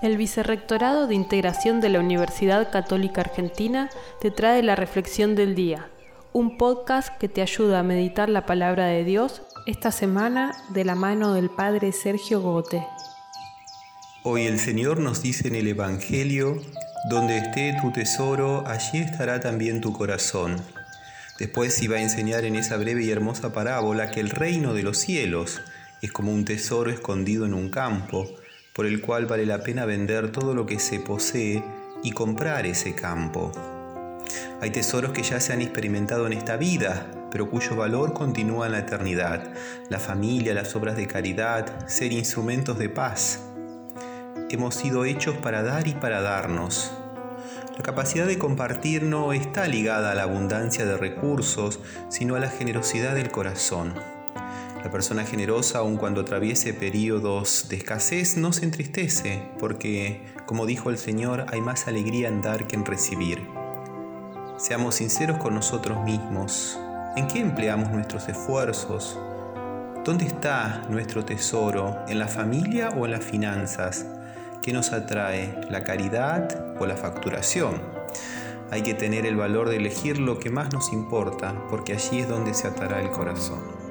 El Vicerrectorado de Integración de la Universidad Católica Argentina te trae la Reflexión del Día, un podcast que te ayuda a meditar la palabra de Dios esta semana de la mano del Padre Sergio Gote. Hoy el Señor nos dice en el Evangelio, donde esté tu tesoro, allí estará también tu corazón. Después iba a enseñar en esa breve y hermosa parábola que el reino de los cielos es como un tesoro escondido en un campo, por el cual vale la pena vender todo lo que se posee y comprar ese campo. Hay tesoros que ya se han experimentado en esta vida, pero cuyo valor continúa en la eternidad. La familia, las obras de caridad, ser instrumentos de paz. Hemos sido hechos para dar y para darnos. La capacidad de compartir no está ligada a la abundancia de recursos, sino a la generosidad del corazón. La persona generosa, aun cuando atraviese periodos de escasez, no se entristece, porque, como dijo el Señor, hay más alegría en dar que en recibir. Seamos sinceros con nosotros mismos. ¿En qué empleamos nuestros esfuerzos? ¿Dónde está nuestro tesoro? ¿En la familia o en las finanzas? ¿Qué nos atrae? ¿La caridad o la facturación? Hay que tener el valor de elegir lo que más nos importa, porque allí es donde se atará el corazón.